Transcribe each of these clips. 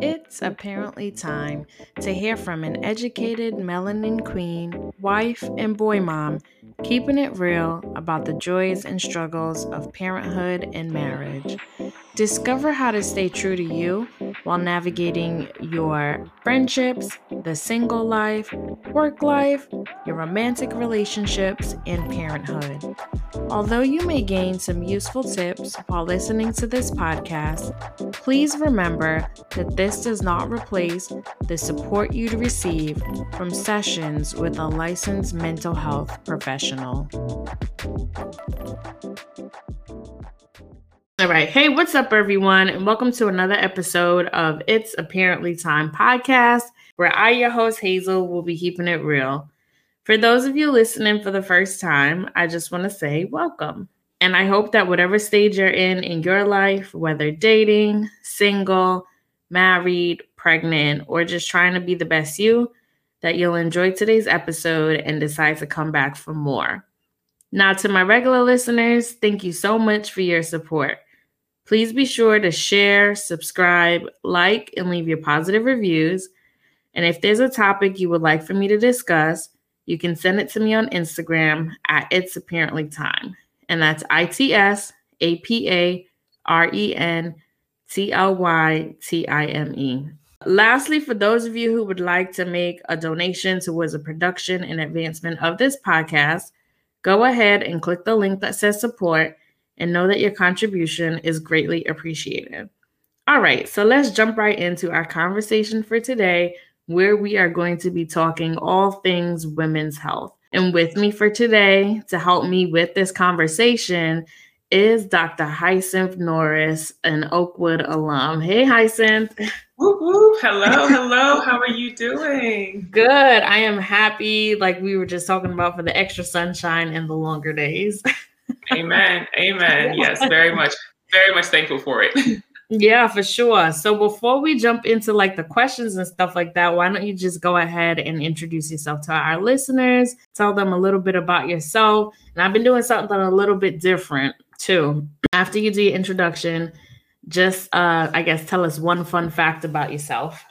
It's apparently time to hear from an educated melanin queen, wife, and boy mom, keeping it real about the joys and struggles of parenthood and marriage. Discover how to stay true to you while navigating your friendships, the single life, work life, your romantic relationships, and parenthood. Although you may gain some useful tips while listening to this podcast, please remember that this does not replace the support you'd receive from sessions with a licensed mental health professional. All right. Hey, what's up, everyone? And welcome to another episode of It's Apparently Time podcast, where I, your host, Hazel, will be keeping it real. For those of you listening for the first time, I just want to say welcome. And I hope that whatever stage you're in in your life, whether dating, single, married, pregnant, or just trying to be the best you, that you'll enjoy today's episode and decide to come back for more. Now, to my regular listeners, thank you so much for your support. Please be sure to share, subscribe, like, and leave your positive reviews. And if there's a topic you would like for me to discuss, you can send it to me on Instagram at It's Apparently Time. And that's I T S A P A R E N T L Y T I M E. Lastly, for those of you who would like to make a donation towards the production and advancement of this podcast, go ahead and click the link that says support and know that your contribution is greatly appreciated. All right, so let's jump right into our conversation for today, where we are going to be talking all things women's health. And with me for today to help me with this conversation is Dr. Hyacinth Norris, an Oakwood alum. Hey, Hyacinth. Whoop, whoop. Hello, hello. How are you doing? Good. I am happy, like we were just talking about, for the extra sunshine and the longer days. Amen. Amen. Yes, very much, very much thankful for it. Yeah, for sure. So before we jump into like the questions and stuff like that, why don't you just go ahead and introduce yourself to our listeners, tell them a little bit about yourself. And I've been doing something a little bit different too. After you do your introduction, just uh I guess tell us one fun fact about yourself.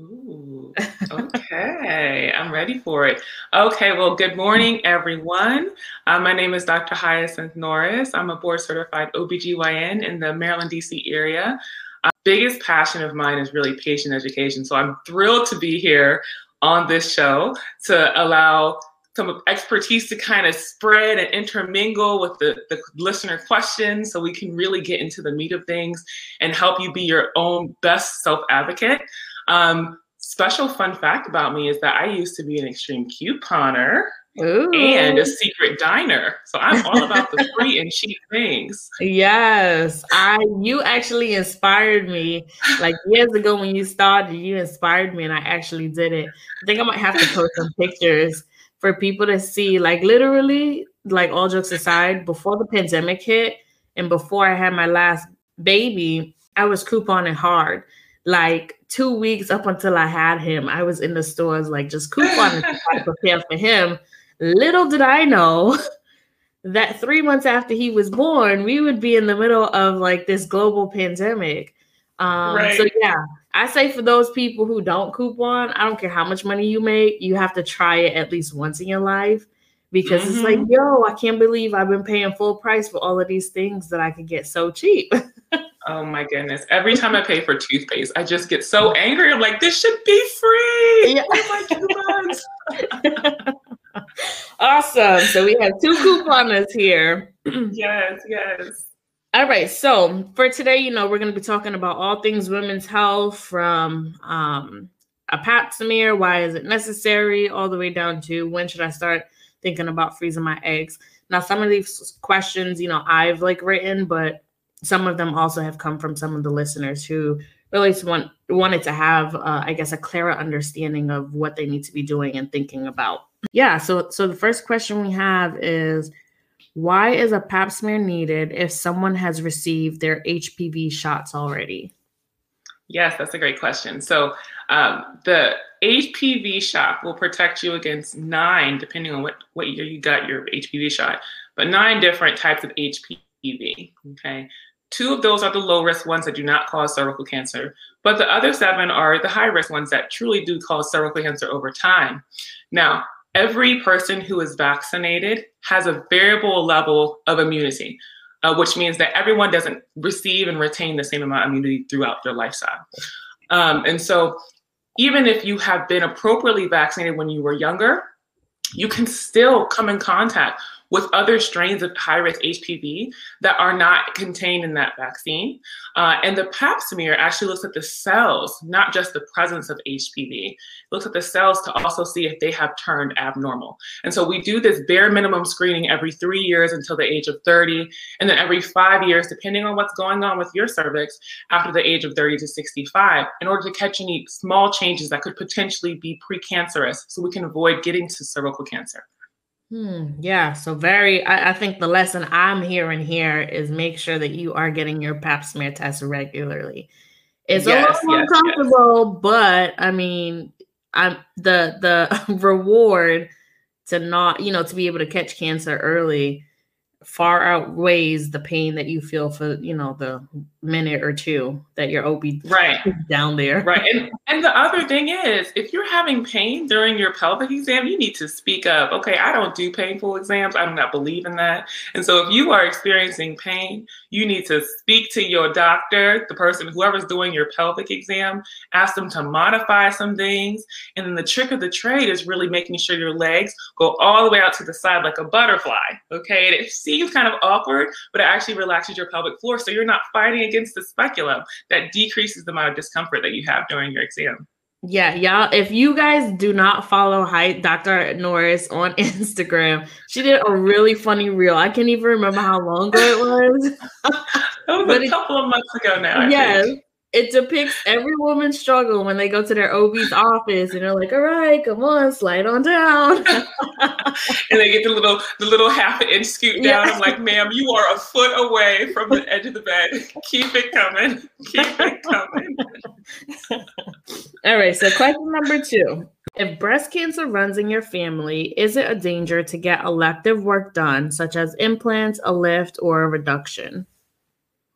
Ooh, okay, I'm ready for it. Okay, well, good morning, everyone. Uh, my name is Dr. Hyacinth Norris. I'm a board certified OBGYN in the Maryland, DC area. Uh, biggest passion of mine is really patient education. So I'm thrilled to be here on this show to allow some expertise to kind of spread and intermingle with the, the listener questions so we can really get into the meat of things and help you be your own best self advocate. Um, special fun fact about me is that I used to be an extreme couponer Ooh. and a secret diner. So I'm all about the free and cheap things. Yes. I you actually inspired me. Like years ago when you started, you inspired me and I actually did it. I think I might have to post some pictures for people to see. Like literally, like all jokes aside, before the pandemic hit and before I had my last baby, I was couponing hard like two weeks up until I had him, I was in the stores like just couponing to prepare for him. Little did I know that three months after he was born, we would be in the middle of like this global pandemic. Um, right. So yeah, I say for those people who don't coupon, I don't care how much money you make, you have to try it at least once in your life because mm-hmm. it's like, mm-hmm. yo, I can't believe I've been paying full price for all of these things that I could get so cheap. Oh my goodness. Every time I pay for toothpaste, I just get so angry. I'm like, this should be free. Yeah. Oh my goodness. awesome. So we have two couponers here. yes, yes. All right. So for today, you know, we're going to be talking about all things women's health from um, a pap smear, why is it necessary, all the way down to when should I start thinking about freezing my eggs. Now, some of these questions, you know, I've like written, but some of them also have come from some of the listeners who really want wanted to have uh, i guess a clearer understanding of what they need to be doing and thinking about yeah so so the first question we have is why is a pap smear needed if someone has received their hpv shots already? Yes that's a great question. So um, the hpv shot will protect you against nine depending on what what year you got your hpv shot but nine different types of hpv okay? Two of those are the low risk ones that do not cause cervical cancer, but the other seven are the high risk ones that truly do cause cervical cancer over time. Now, every person who is vaccinated has a variable level of immunity, uh, which means that everyone doesn't receive and retain the same amount of immunity throughout their lifestyle. Um, and so, even if you have been appropriately vaccinated when you were younger, you can still come in contact with other strains of high risk HPV that are not contained in that vaccine. Uh, and the pap smear actually looks at the cells, not just the presence of HPV. It looks at the cells to also see if they have turned abnormal. And so we do this bare minimum screening every three years until the age of 30, and then every five years, depending on what's going on with your cervix, after the age of 30 to 65, in order to catch any small changes that could potentially be precancerous so we can avoid getting to cervical cancer. Hmm, yeah. So very I, I, think the lesson I'm hearing here is make sure that you are getting your pap smear test regularly. It's yes, a little yes, uncomfortable, yes. but I mean, I'm the the reward to not, you know, to be able to catch cancer early far outweighs the pain that you feel for you know the minute or two that your OB right down there. Right. And and the other thing is if you're having pain during your pelvic exam, you need to speak up. Okay, I don't do painful exams. I do not believe in that. And so if you are experiencing pain, you need to speak to your doctor, the person whoever's doing your pelvic exam, ask them to modify some things. And then the trick of the trade is really making sure your legs go all the way out to the side like a butterfly. Okay. And it seems kind of awkward, but it actually relaxes your pelvic floor. So you're not fighting against the speculum. That decreases the amount of discomfort that you have during your exam. Yeah, y'all. If you guys do not follow Hi- Dr. Norris on Instagram, she did a really funny reel. I can't even remember how long ago it was. that was a couple of months ago now. yes, it depicts every woman's struggle when they go to their OB's office and they're like, all right, come on, slide on down. and they get the little the little half an inch scoot down. Yeah. I'm like, ma'am, you are a foot away from the edge of the bed. Keep it coming. Keep it coming. all right. So question number two. If breast cancer runs in your family, is it a danger to get elective work done, such as implants, a lift, or a reduction?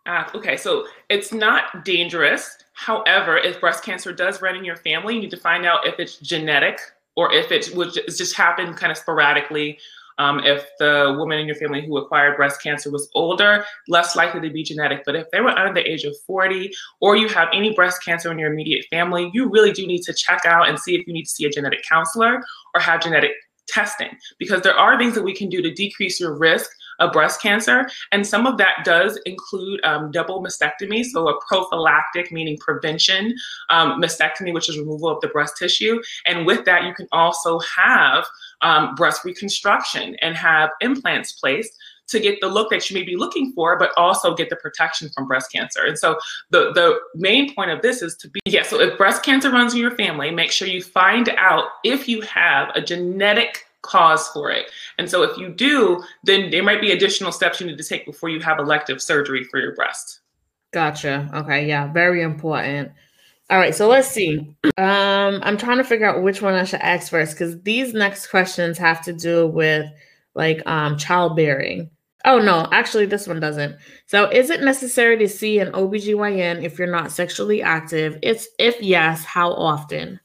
Uh, okay, so it's not dangerous. However, if breast cancer does run in your family, you need to find out if it's genetic or if it would just happen kind of sporadically. Um, if the woman in your family who acquired breast cancer was older, less likely to be genetic. But if they were under the age of 40 or you have any breast cancer in your immediate family, you really do need to check out and see if you need to see a genetic counselor or have genetic testing because there are things that we can do to decrease your risk of breast cancer. And some of that does include um, double mastectomy, so a prophylactic, meaning prevention um, mastectomy, which is removal of the breast tissue. And with that, you can also have um, breast reconstruction and have implants placed to get the look that you may be looking for, but also get the protection from breast cancer. And so the, the main point of this is to be, yeah, so if breast cancer runs in your family, make sure you find out if you have a genetic cause for it. And so if you do, then there might be additional steps you need to take before you have elective surgery for your breast. Gotcha. Okay. Yeah. Very important. All right. So let's see. Um, I'm trying to figure out which one I should ask first because these next questions have to do with like um childbearing. Oh no, actually this one doesn't. So is it necessary to see an OBGYN if you're not sexually active? It's if yes, how often?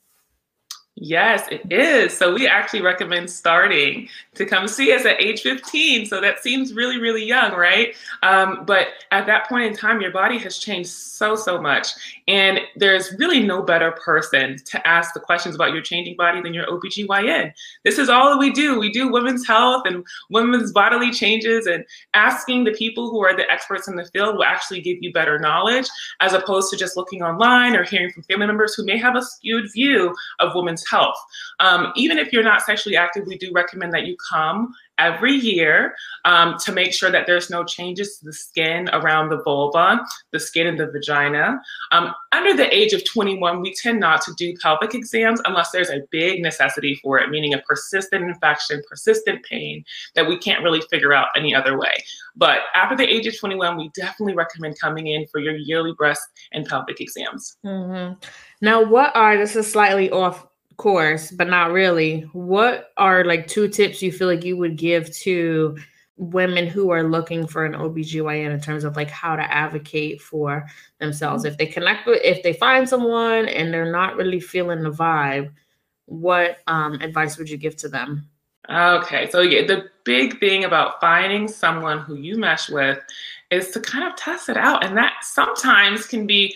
Yes, it is. So we actually recommend starting to come see us at age 15. So that seems really, really young, right? Um, but at that point in time, your body has changed so, so much. And there's really no better person to ask the questions about your changing body than your OBGYN. This is all that we do. We do women's health and women's bodily changes, and asking the people who are the experts in the field will actually give you better knowledge as opposed to just looking online or hearing from family members who may have a skewed view of women's health. Um, even if you're not sexually active, we do recommend that you come every year um, to make sure that there's no changes to the skin around the vulva, the skin in the vagina. Um, under the age of 21, we tend not to do pelvic exams unless there's a big necessity for it, meaning a persistent infection, persistent pain that we can't really figure out any other way. But after the age of 21, we definitely recommend coming in for your yearly breast and pelvic exams. Mm-hmm. Now, what are this is slightly off course, but not really. What are like two tips you feel like you would give to women who are looking for an OBGYN in terms of like how to advocate for themselves. If they connect with, if they find someone and they're not really feeling the vibe, what um, advice would you give to them? Okay, so yeah, the big thing about finding someone who you mesh with is to kind of test it out, and that sometimes can be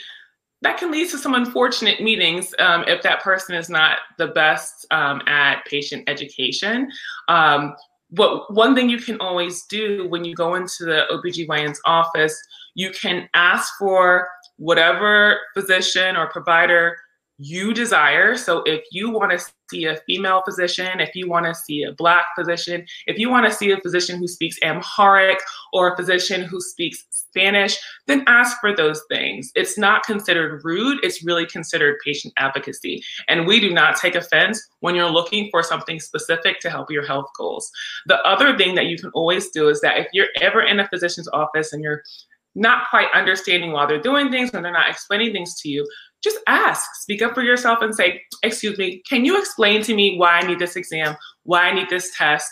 that can lead to some unfortunate meetings um, if that person is not the best um, at patient education. Um, what one thing you can always do when you go into the OBGYN's office, you can ask for whatever physician or provider you desire. So if you want to see a female physician, if you want to see a black physician, if you want to see a physician who speaks Amharic or a physician who speaks Spanish, then ask for those things. It's not considered rude, it's really considered patient advocacy. And we do not take offense when you're looking for something specific to help your health goals. The other thing that you can always do is that if you're ever in a physician's office and you're not quite understanding why they're doing things and they're not explaining things to you, just ask, speak up for yourself and say, Excuse me, can you explain to me why I need this exam, why I need this test?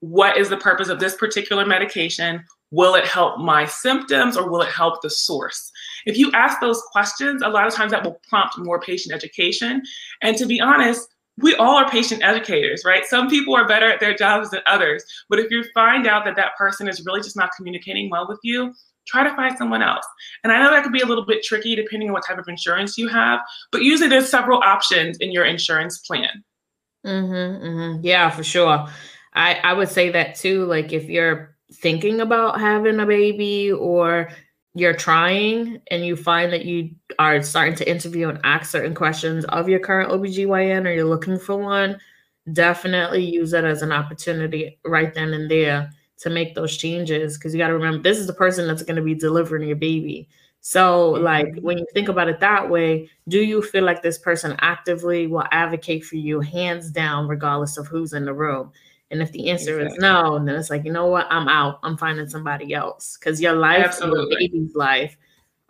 What is the purpose of this particular medication? Will it help my symptoms or will it help the source? If you ask those questions, a lot of times that will prompt more patient education. And to be honest, we all are patient educators, right? Some people are better at their jobs than others. But if you find out that that person is really just not communicating well with you, try to find someone else. And I know that could be a little bit tricky depending on what type of insurance you have, but usually there's several options in your insurance plan. Mm-hmm, mm-hmm. Yeah, for sure. I, I would say that too. Like if you're thinking about having a baby or you're trying and you find that you are starting to interview and ask certain questions of your current OBGYN or you're looking for one, definitely use it as an opportunity right then and there to make those changes because you got to remember this is the person that's going to be delivering your baby. So, like mm-hmm. when you think about it that way, do you feel like this person actively will advocate for you hands down, regardless of who's in the room? And if the answer exactly. is no, then it's like, you know what? I'm out. I'm finding somebody else because your life Absolutely. and your baby's life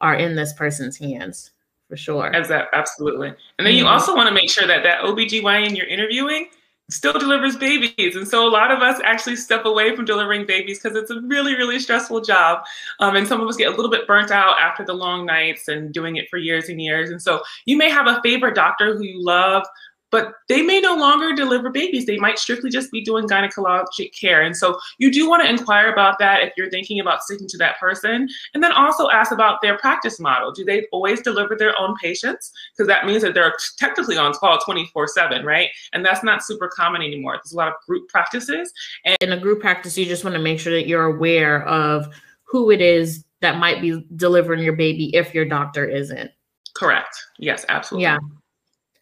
are in this person's hands for sure. Absolutely. And then mm-hmm. you also want to make sure that that OBGYN you're interviewing still delivers babies. And so a lot of us actually step away from delivering babies because it's a really, really stressful job. Um, and some of us get a little bit burnt out after the long nights and doing it for years and years. And so you may have a favorite doctor who you love but they may no longer deliver babies. They might strictly just be doing gynecologic care. And so you do want to inquire about that if you're thinking about sticking to that person. And then also ask about their practice model. Do they always deliver their own patients? Because that means that they're technically on call 24 7, right? And that's not super common anymore. There's a lot of group practices. And in a group practice, you just want to make sure that you're aware of who it is that might be delivering your baby if your doctor isn't. Correct. Yes, absolutely. Yeah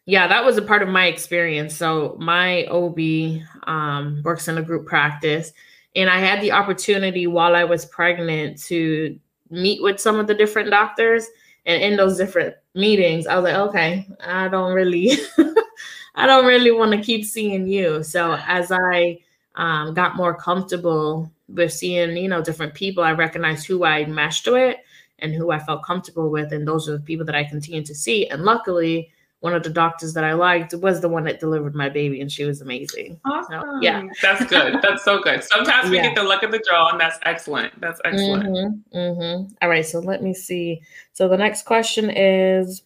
yeah, that was a part of my experience. So my OB um, works in a group practice, and I had the opportunity while I was pregnant to meet with some of the different doctors. And in those different meetings, I was like, okay, I don't really, I don't really want to keep seeing you. So as I um, got more comfortable with seeing, you know, different people, I recognized who I meshed with and who I felt comfortable with, and those are the people that I continue to see. And luckily, one of the doctors that I liked was the one that delivered my baby, and she was amazing. Awesome. So, yeah, that's good. That's so good. Sometimes we yeah. get the luck of the draw, and that's excellent. That's excellent. Mm-hmm, mm-hmm. All right, so let me see. So the next question is,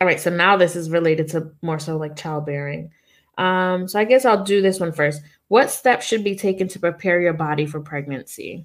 all right. So now this is related to more so like childbearing. Um, so I guess I'll do this one first. What steps should be taken to prepare your body for pregnancy?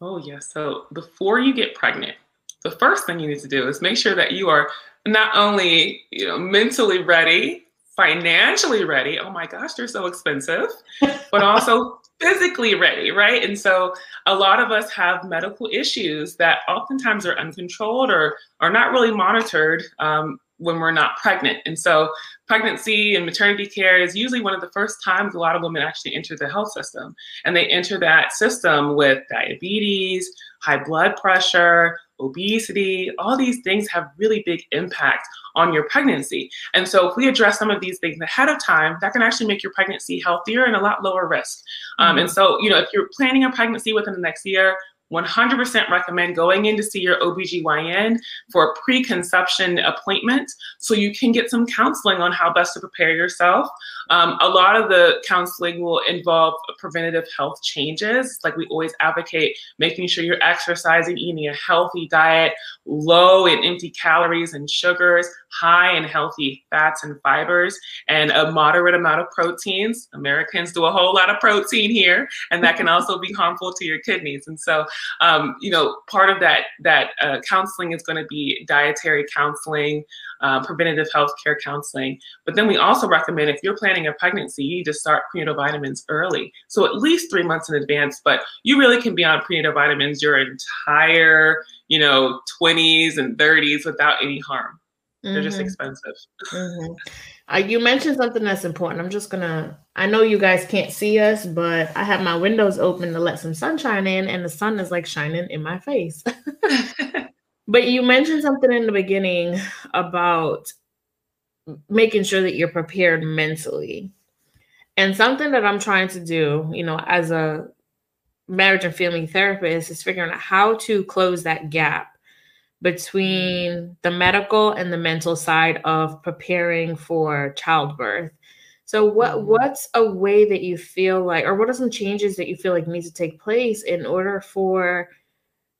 Oh yes. Yeah. So before you get pregnant, the first thing you need to do is make sure that you are not only you know mentally ready financially ready oh my gosh they're so expensive but also physically ready right? And so a lot of us have medical issues that oftentimes are uncontrolled or are not really monitored um, when we're not pregnant and so pregnancy and maternity care is usually one of the first times a lot of women actually enter the health system and they enter that system with diabetes high blood pressure obesity, all these things have really big impact on your pregnancy. And so if we address some of these things ahead of time, that can actually make your pregnancy healthier and a lot lower risk. Um, mm-hmm. and so, you know, if you're planning a pregnancy within the next year, 100% recommend going in to see your OBGYN for a preconception appointment so you can get some counseling on how best to prepare yourself. Um, a lot of the counseling will involve preventative health changes. Like we always advocate making sure you're exercising, eating a healthy diet, low in empty calories and sugars, high in healthy fats and fibers, and a moderate amount of proteins. Americans do a whole lot of protein here, and that can also be harmful to your kidneys. And so, um, you know, part of that that uh, counseling is going to be dietary counseling, uh, preventative health care counseling. But then we also recommend if you're planning a pregnancy, you need to start prenatal vitamins early. So at least three months in advance, but you really can be on prenatal vitamins your entire, you know, 20s and 30s without any harm. They're mm-hmm. just expensive. Mm-hmm. Uh, you mentioned something that's important. I'm just gonna. I know you guys can't see us, but I have my windows open to let some sunshine in, and the sun is like shining in my face. but you mentioned something in the beginning about making sure that you're prepared mentally, and something that I'm trying to do, you know, as a marriage and family therapist, is figuring out how to close that gap between the medical and the mental side of preparing for childbirth. So what mm-hmm. what's a way that you feel like or what are some changes that you feel like need to take place in order for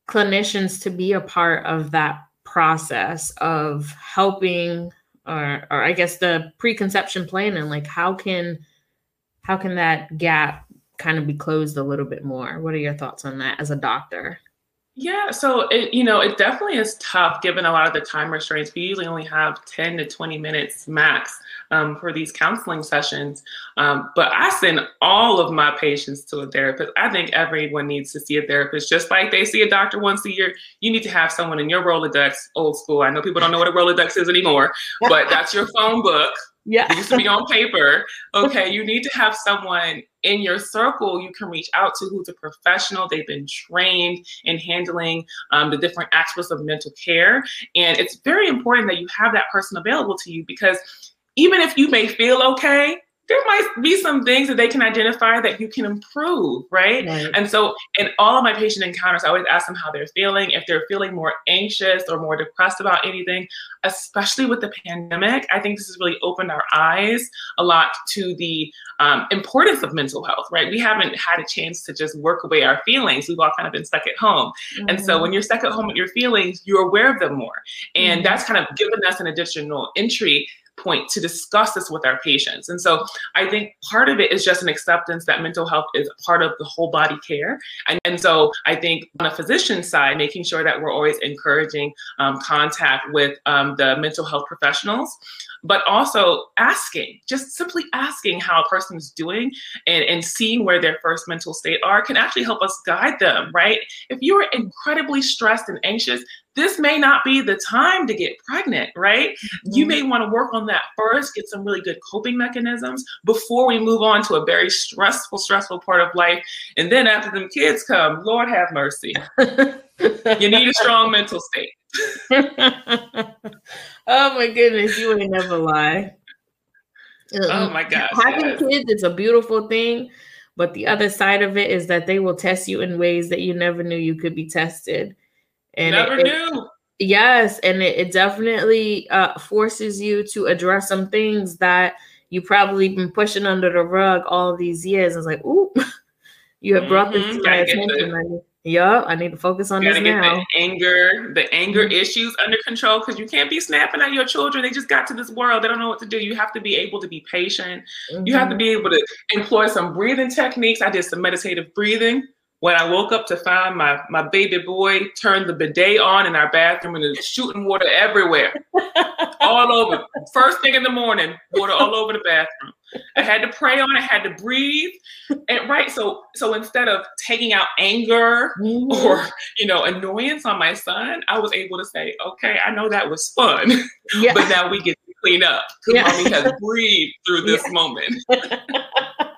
clinicians to be a part of that process of helping or or I guess the preconception planning and like how can how can that gap kind of be closed a little bit more? What are your thoughts on that as a doctor? Yeah, so it you know it definitely is tough given a lot of the time restraints. We usually only have ten to twenty minutes max um, for these counseling sessions. Um, but I send all of my patients to a therapist. I think everyone needs to see a therapist, just like they see a doctor once a year. You need to have someone in your Rolodex, old school. I know people don't know what a Rolodex is anymore, but that's your phone book yeah. It used to be on paper. Okay. You need to have someone in your circle you can reach out to who's a professional. They've been trained in handling um, the different aspects of mental care. And it's very important that you have that person available to you because even if you may feel okay, there might be some things that they can identify that you can improve, right? right? And so, in all of my patient encounters, I always ask them how they're feeling. If they're feeling more anxious or more depressed about anything, especially with the pandemic, I think this has really opened our eyes a lot to the um, importance of mental health, right? We haven't had a chance to just work away our feelings. We've all kind of been stuck at home. Mm-hmm. And so, when mm-hmm. you're stuck at home with your feelings, you're aware of them more. And mm-hmm. that's kind of given us an additional entry point to discuss this with our patients. And so I think part of it is just an acceptance that mental health is part of the whole body care. And, and so I think on a physician side, making sure that we're always encouraging um, contact with um, the mental health professionals but also asking, just simply asking how a person is doing and, and seeing where their first mental state are can actually help us guide them, right? If you are incredibly stressed and anxious, this may not be the time to get pregnant, right? Mm-hmm. You may want to work on that first, get some really good coping mechanisms before we move on to a very stressful, stressful part of life. And then after them kids come, Lord have mercy. you need a strong mental state. oh my goodness, you ain't never lie. Oh my gosh. Having yes. kids is a beautiful thing, but the other side of it is that they will test you in ways that you never knew you could be tested. And never it, knew. It, yes, and it, it definitely uh, forces you to address some things that you probably been pushing under the rug all these years. It's like, ooh, you have brought mm-hmm. this to my attention. Yeah, I need to focus on you this now. The anger, the anger mm-hmm. issues under control because you can't be snapping at your children. They just got to this world. They don't know what to do. You have to be able to be patient. Mm-hmm. You have to mm-hmm. be able to employ some breathing techniques. I did some meditative breathing when I woke up to find my my baby boy turned the bidet on in our bathroom and there's shooting water everywhere, all over. First thing in the morning, water all over the bathroom. I had to pray on it, had to breathe. And right, so so instead of taking out anger mm-hmm. or you know annoyance on my son, I was able to say, okay, I know that was fun, yeah. but now we get to clean up because yeah. mommy has breathed through this yeah. moment.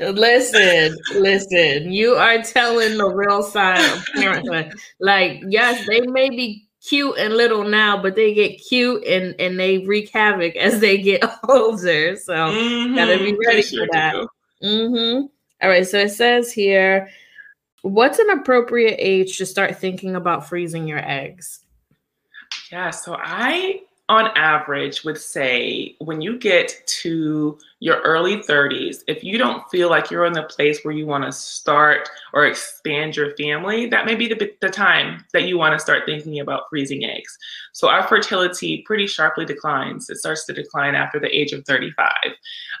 listen, listen, you are telling the real side of parenthood. like, yes, they may be cute and little now, but they get cute and and they wreak havoc as they get older. So mm-hmm. gotta be ready for that. Mm-hmm. All right. So it says here, What's an appropriate age to start thinking about freezing your eggs? Yeah, so I on average would say when you get to your early 30s if you don't feel like you're in the place where you want to start or expand your family that may be the, the time that you want to start thinking about freezing eggs. So our fertility pretty sharply declines. It starts to decline after the age of 35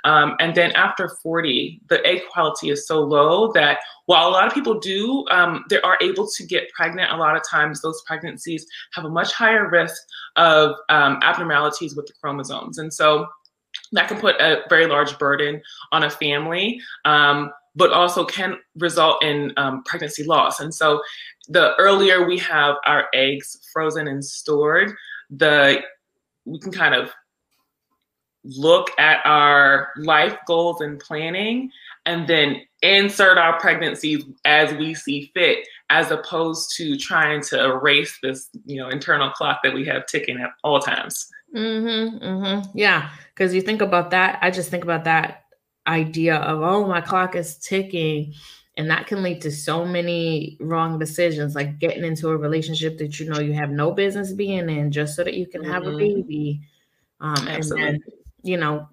um, and then after 40 the egg quality is so low that while a lot of people do, um, they are able to get pregnant. A lot of times, those pregnancies have a much higher risk of um, abnormalities with the chromosomes, and so that can put a very large burden on a family. Um, but also can result in um, pregnancy loss. And so, the earlier we have our eggs frozen and stored, the we can kind of look at our life goals and planning and then insert our pregnancies as we see fit as opposed to trying to erase this you know internal clock that we have ticking at all times mm-hmm, mm-hmm. yeah because you think about that i just think about that idea of oh my clock is ticking and that can lead to so many wrong decisions like getting into a relationship that you know you have no business being in just so that you can mm-hmm. have a mm-hmm. baby um, and then you know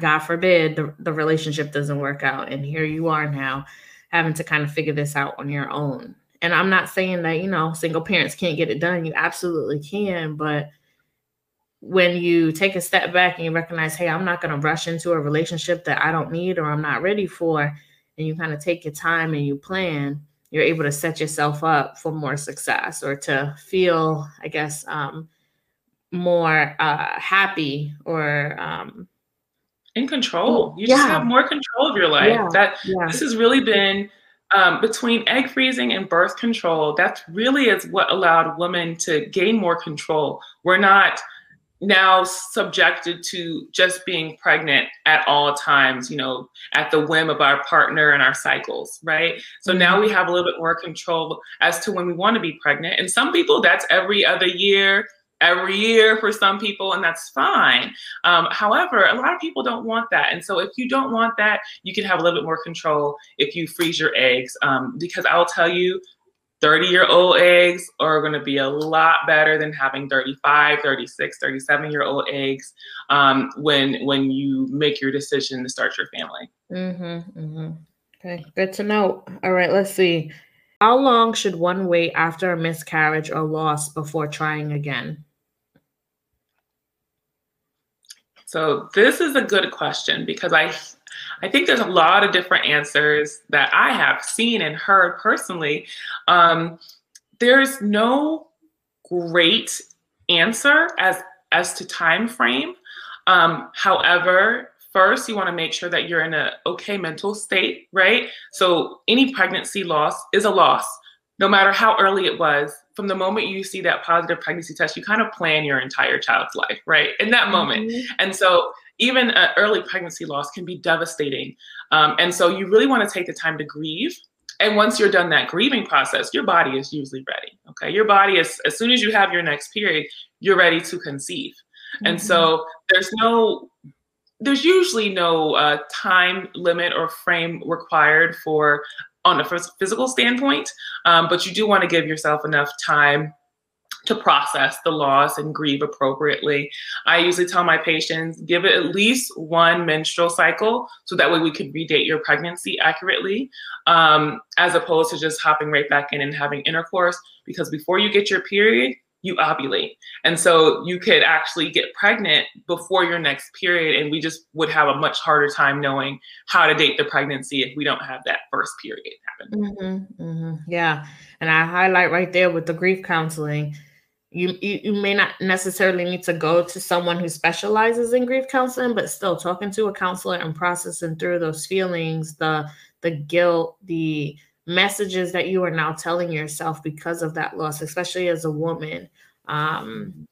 God forbid the, the relationship doesn't work out. And here you are now having to kind of figure this out on your own. And I'm not saying that, you know, single parents can't get it done. You absolutely can. But when you take a step back and you recognize, hey, I'm not going to rush into a relationship that I don't need or I'm not ready for, and you kind of take your time and you plan, you're able to set yourself up for more success or to feel, I guess, um, more uh, happy or um, in control. You yeah. just have more control of your life. Yeah. That yeah. this has really been um, between egg freezing and birth control. That really is what allowed women to gain more control. We're not now subjected to just being pregnant at all times, you know, at the whim of our partner and our cycles, right? So mm-hmm. now we have a little bit more control as to when we want to be pregnant. And some people, that's every other year every year for some people, and that's fine. Um, however, a lot of people don't want that. And so, if you don't want that, you can have a little bit more control if you freeze your eggs. Um, because I'll tell you, 30 year old eggs are going to be a lot better than having 35 36 37 year old eggs um, when when you make your decision to start your family. Mm-hmm, mm-hmm. okay good to know. All right let's see. How long should one wait after a miscarriage or loss before trying again? So this is a good question because I I think there's a lot of different answers that I have seen and heard personally. Um, there's no great answer as as to time frame. Um, however, first you want to make sure that you're in a okay mental state, right? So any pregnancy loss is a loss no matter how early it was, from the moment you see that positive pregnancy test, you kind of plan your entire child's life, right? In that moment. Mm-hmm. And so even an early pregnancy loss can be devastating. Um, and so you really want to take the time to grieve. And once you're done that grieving process, your body is usually ready. Okay. Your body is, as soon as you have your next period, you're ready to conceive. Mm-hmm. And so there's no, there's usually no uh, time limit or frame required for on a physical standpoint, um, but you do want to give yourself enough time to process the loss and grieve appropriately. I usually tell my patients give it at least one menstrual cycle so that way we can redate your pregnancy accurately, um, as opposed to just hopping right back in and having intercourse. Because before you get your period, you ovulate. And so you could actually get pregnant before your next period. And we just would have a much harder time knowing how to date the pregnancy if we don't have that first period happen. Mm-hmm, mm-hmm. Yeah. And I highlight right there with the grief counseling. You, you, you may not necessarily need to go to someone who specializes in grief counseling, but still talking to a counselor and processing through those feelings, the the guilt, the messages that you are now telling yourself because of that loss, especially as a woman. Um,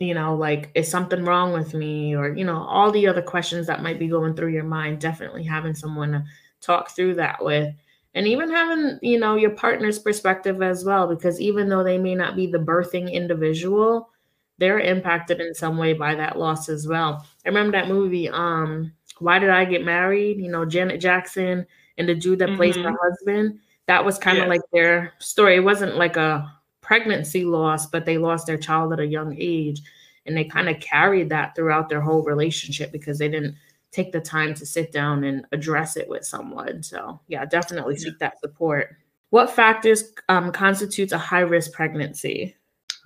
you know, like, is something wrong with me? Or, you know, all the other questions that might be going through your mind, definitely having someone to talk through that with. And even having, you know, your partner's perspective as well, because even though they may not be the birthing individual, they're impacted in some way by that loss as well. I remember that movie, um, Why Did I Get Married? You know, Janet Jackson and the dude that mm-hmm. plays her husband that was kind of Yes. like their story. It wasn't like a pregnancy loss, but they lost their child at a young age. And they kind of carried that throughout their whole relationship because they didn't take the time to sit down and address it with someone. So, yeah, definitely seek that support. What factors um, constitutes a high risk pregnancy?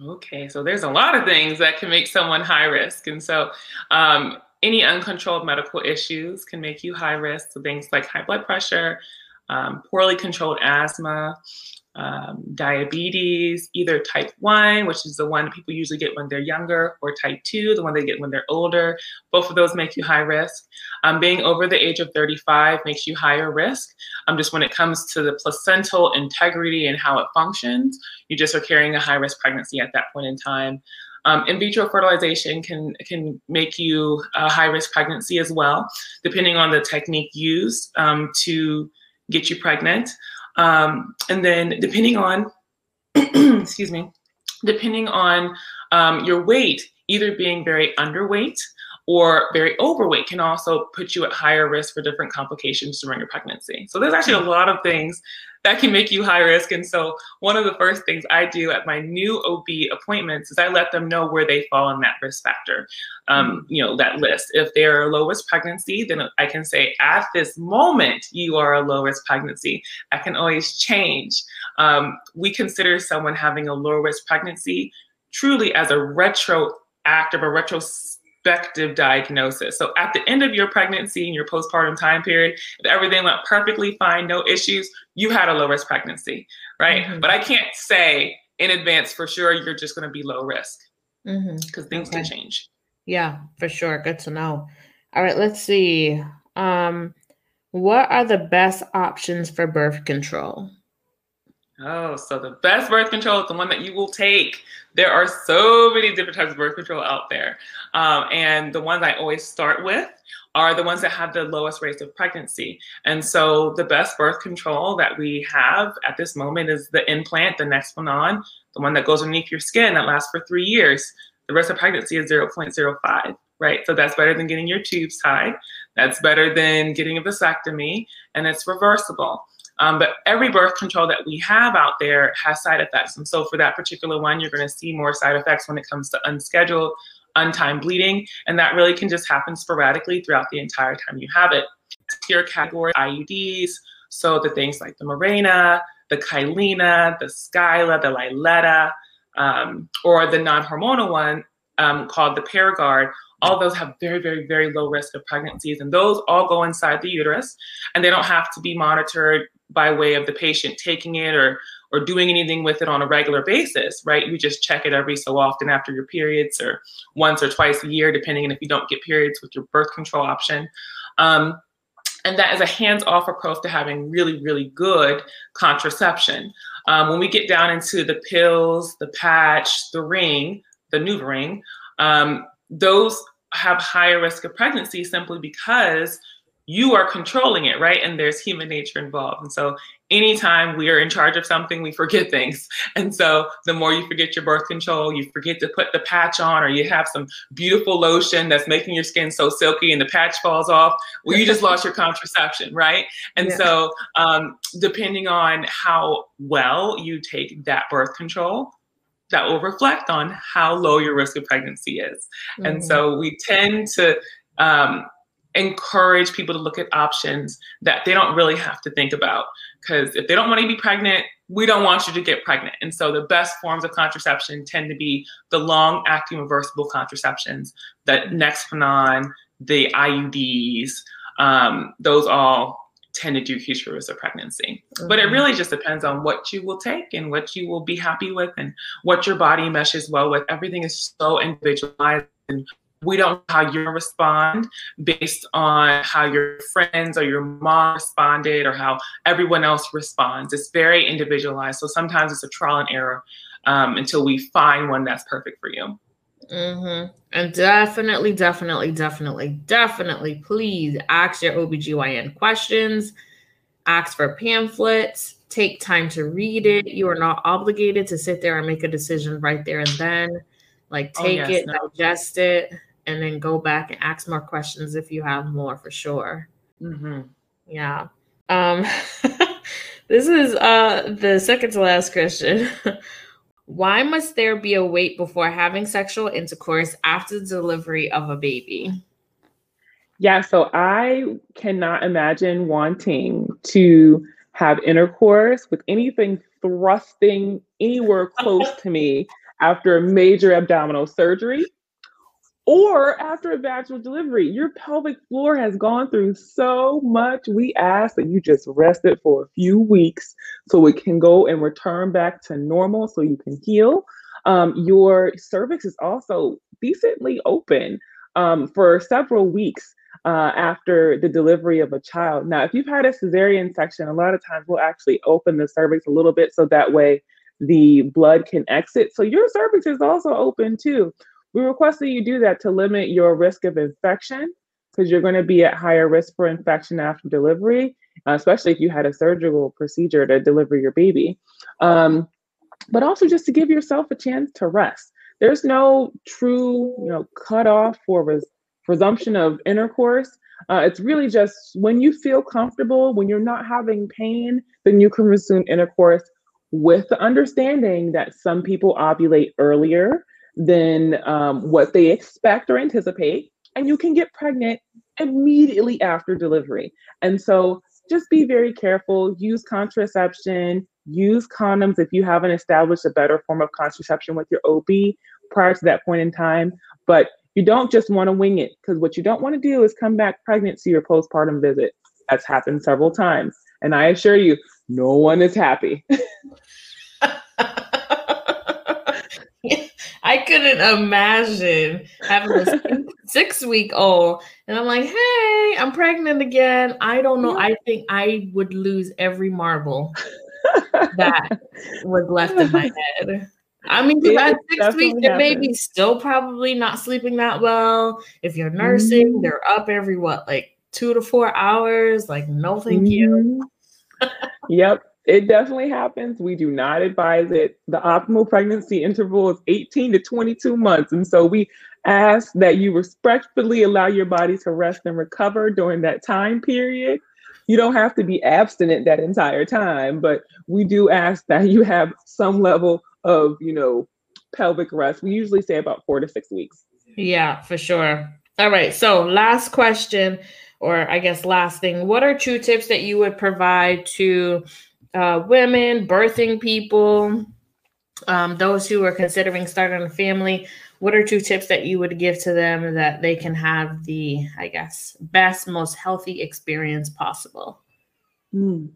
Okay, so there's a lot of things that can make someone high risk. And so um, any uncontrolled medical issues can make you high risk. So things like high blood pressure, um, poorly controlled asthma, um, diabetes, either type 1, which is the one people usually get when they're younger, or type 2, the one they get when they're older. Both of those make you high risk. Um, being over the age of 35 makes you higher risk. Um, just when it comes to the placental integrity and how it functions, you just are carrying a high risk pregnancy at that point in time. Um, in vitro fertilization can can make you a high risk pregnancy as well, depending on the technique used um, to get you pregnant. Um, and then depending on, excuse me, depending on um, your weight, either being very underweight or very overweight can also put you at higher risk for different complications during your pregnancy. So there's actually a lot of things that can make you high risk. And so one of the first things I do at my new OB appointments is I let them know where they fall in that risk factor, um, you know, that list. If they're a low risk pregnancy, then I can say at this moment you are a low risk pregnancy. I can always change. Um, we consider someone having a low risk pregnancy truly as a retroactive or retrospective diagnosis. So at the end of your pregnancy and your postpartum time period, if everything went perfectly fine, no issues, you had a low risk pregnancy, right? Mhm. But I can't say in advance for sure you're just going to be low risk Mm-hmm. because things Okay. can change. Yeah, for sure. Good to know. All right, let's see. Um, what are the best options for birth control? Oh, so the best birth control is the one that you will take. There are so many different types of birth control out there. Um, and the ones I always start with are the ones that have the lowest rates of pregnancy. And so the best birth control that we have at this moment is the implant, the Nexplanon, the one that goes underneath your skin that lasts for three years. The risk of pregnancy is 0.05, right? So that's better than getting your tubes tied. That's better than getting a vasectomy, and it's reversible. Um, but every birth control that we have out there has side effects. And so for that particular one, you're going to see more side effects when it comes to unscheduled, untimed bleeding. And that really can just happen sporadically throughout the entire time you have it. Tier category IUDs. So the things like the Mirena, the Kyleena, the Skyla, the Liletta, um, or the non-hormonal one um, called the Paragard. All those have very, very, very low risk of pregnancies. And those all go inside the uterus and they don't have to be monitored by way of the patient taking it or or doing anything with it on a regular basis, right? You just check it every so often after your periods or once or twice a year, depending on if you don't get periods with your birth control option. Um, and that is a hands-off approach to having really, really good contraception. Um, when we get down into the pills, the patch, the ring, the NuvaRing, um, those have higher risk of pregnancy simply because you are controlling it, right? And there's human nature involved. And so anytime we are in charge of something, we forget things. And so the more you forget your birth control, you forget to put the patch on, or you have some beautiful lotion that's making your skin so silky and the patch falls off, well, you just lost your contraception, right? And Yeah. so um, depending on how well you take that birth control, that will reflect on how low your risk of pregnancy is. And Mhm. so we tend to um, encourage people to look at options that they don't really have to think about. Because if they don't want to be pregnant, we don't want you to get pregnant. And so the best forms of contraception tend to be the long acting reversible contraceptions, the Nexplanon, the IUDs, um, those all tend to do your risk of pregnancy. But it Mhm. really just depends on what you will take and what you will be happy with and what your body meshes well with. Everything is so individualized and we don't know how you respond based on how your friends or your mom responded or how everyone else responds. It's very individualized. So sometimes it's a trial and error um, until we find one that's perfect for you. Mm-hmm. And definitely, definitely, definitely, definitely, please ask your OBGYN questions, ask for pamphlets, take time to read it. You are not obligated to sit there and make a decision right there and then. Like, Oh, take yes, it, no. digest it, and then go back and ask more questions if you have more for sure. Mm-hmm. Yeah. Um, this is uh the second to last question. Why must there be a wait before having sexual intercourse after the delivery of a baby? Yeah, so I cannot imagine wanting to have intercourse with anything thrusting anywhere close to me after a major abdominal surgery or after a vaginal delivery. Your pelvic floor has gone through so much. We ask that you just rest it for a few weeks so it can go and return back to normal so you can heal. Um, your cervix is also decently open um, for several weeks. Uh, after the delivery of a child. Now, if you've had a cesarean section, a lot of times we'll actually open the cervix a little bit so that way the blood can exit. So your cervix is also open too. We request that you do that to limit your risk of infection because you're going to be at higher risk for infection after delivery, uh, especially if you had a surgical procedure to deliver your baby. Um, but also just to give yourself a chance to rest. There's no true, you know, cutoff for res- resumption of intercourse. Uh, it's really just when you feel comfortable, when you're not having pain, then you can resume intercourse with the understanding that some people ovulate earlier than um, what they expect or anticipate, and you can get pregnant immediately after delivery. And so just be very careful, use contraception, use condoms if you haven't established a better form of contraception with your OB prior to that point in time. But you don't just want to wing it because what you don't want to do is come back pregnant to your postpartum visit. That's happened several times. And I assure you, no one is happy. I couldn't imagine having a six week old and I'm like, hey, I'm pregnant again. I don't know. I think I would lose every marble that was left in my head. I mean, had six weeks, the baby's still probably not sleeping that well. If you're nursing, mm-hmm. they're up every what, like two to four hours. Like, no, thank mm-hmm. you. yep. It definitely happens. We do not advise it. The optimal pregnancy interval is 18 to 22 months. And so we ask that you respectfully allow your body to rest and recover during that time period. You don't have to be abstinent that entire time, but we do ask that you have some level of, you know, pelvic rest. We usually say about four to six weeks. Yeah, for sure. All right. So, last question, or I guess last thing. What are two tips that you would provide to uh, women, birthing people, um, those who are considering starting a family, what are two tips that you would give to them that they can have the, I guess, best, most healthy experience possible? Mm.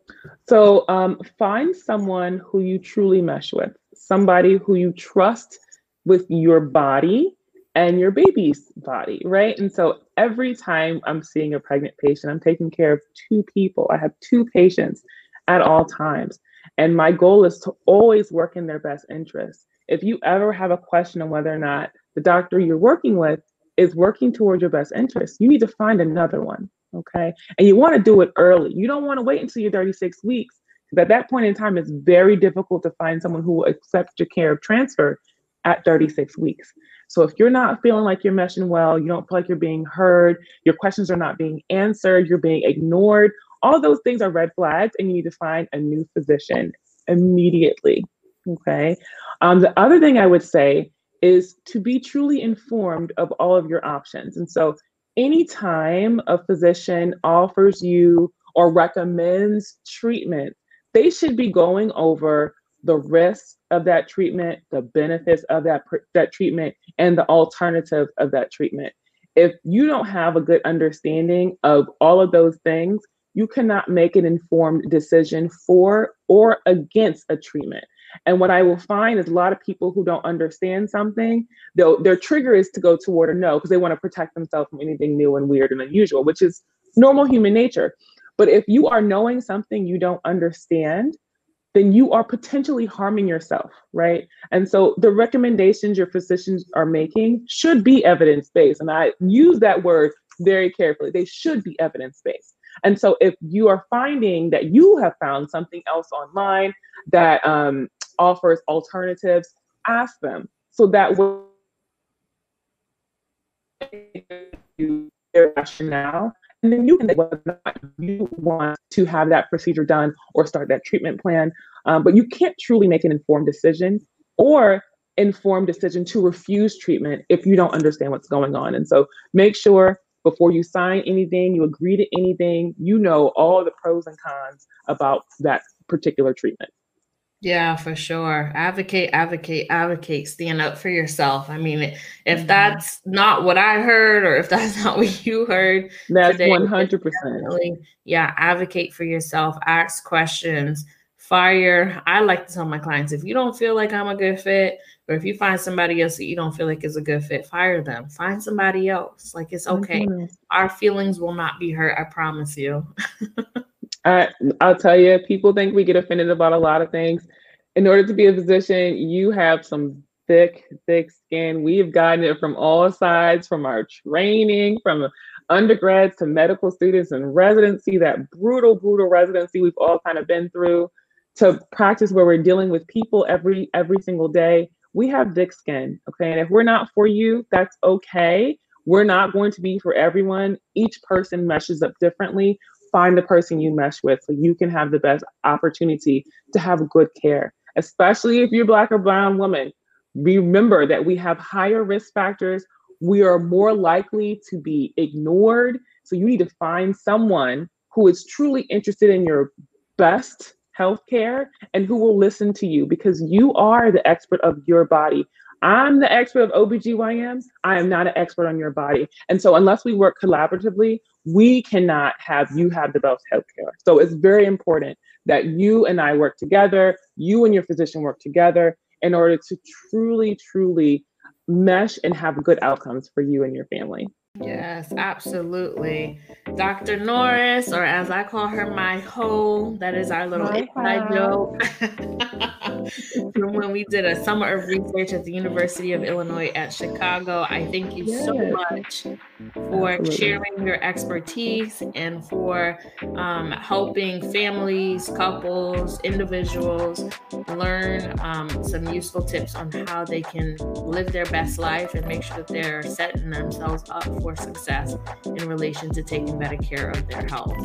So um, find someone who you truly mesh with, somebody who you trust with your body and your baby's body, right? And so every time I'm seeing a pregnant patient, I'm taking care of two people. I have two patients at all times. And my goal is to always work in their best interest. If you ever have a question on whether or not the doctor you're working with is working towards your best interest, you need to find another one. Okay. And you want to do it early. You don't want to wait until you're 36 weeks. Because at that point in time, it's very difficult to find someone who will accept your care of transfer at 36 weeks. So if you're not feeling like you're meshing well, you don't feel like you're being heard, your questions are not being answered, you're being ignored, all those things are red flags, and you need to find a new physician immediately. Okay. Um, the other thing I would say is to be truly informed of all of your options. And so, anytime a physician offers you or recommends treatment, they should be going over the risks of that treatment, the benefits of that, that treatment, and the alternative of that treatment. If you don't have a good understanding of all of those things, you cannot make an informed decision for or against a treatment. And what I will find is a lot of people who don't understand something, their trigger is to go toward a no because they want to protect themselves from anything new and weird and unusual, which is normal human nature. But if you are knowing something you don't understand, then you are potentially harming yourself, right? And so the recommendations your physicians are making should be evidence based. And I use that word very carefully. They should be evidence based. And so if you are finding that you have found something else online that um, offers alternatives, ask them so that their rationale And then you can whether or not you want to have that procedure done or start that treatment plan. Um, but you can't truly make an informed decision or informed decision to refuse treatment if you don't understand what's going on. And so make sure before you sign anything, you agree to anything, you know all the pros and cons about that particular treatment. Yeah, for sure. Advocate, advocate, advocate. Stand up for yourself. I mean, if Mm-hmm. that's not what I heard, or if that's not what you heard, That's one hundred percent. yeah, advocate for yourself. Ask questions. Fire. I like to tell my clients if you don't feel like I'm a good fit, or if you find somebody else that you don't feel like is a good fit, fire them. Find somebody else. Like it's okay. Our feelings will not be hurt. I promise you. I, I'll tell you, people think we get offended about a lot of things. In order to be a physician, you have some thick, thick skin. We've gotten it from all sides, from our training, from undergrads to medical students and residency, that brutal, brutal residency we've all kind of been through, to practice where we're dealing with people every every single day. We have thick skin, okay? And if we're not for you, that's okay. We're not going to be for everyone. Each person meshes up differently find the person you mesh with so you can have the best opportunity to have good care, especially if you're Black or Brown woman. Remember that we have higher risk factors. We are more likely to be ignored. So you need to find someone who is truly interested in your best health care and who will listen to you because you are the expert of your body. I'm the expert of OBGYNs. I am not an expert on your body. And so, unless we work collaboratively, we cannot have you have the best healthcare. So, it's very important that you and I work together, you and your physician work together in order to truly, truly mesh and have good outcomes for you and your family. Yes, absolutely. Dr. Norris, or as I call her, my hoe, that is our little My inside joke. From when we did a summer of research at the University of Illinois at Chicago. I thank you so much for Absolutely. sharing your expertise and for um, helping families, couples, individuals learn um, some useful tips on how they can live their best life and make sure that they're setting themselves up for or success in relation to taking better care of their health.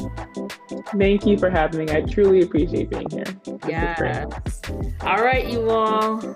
Thank you for having me. I truly appreciate being here. Yes. All right, you all.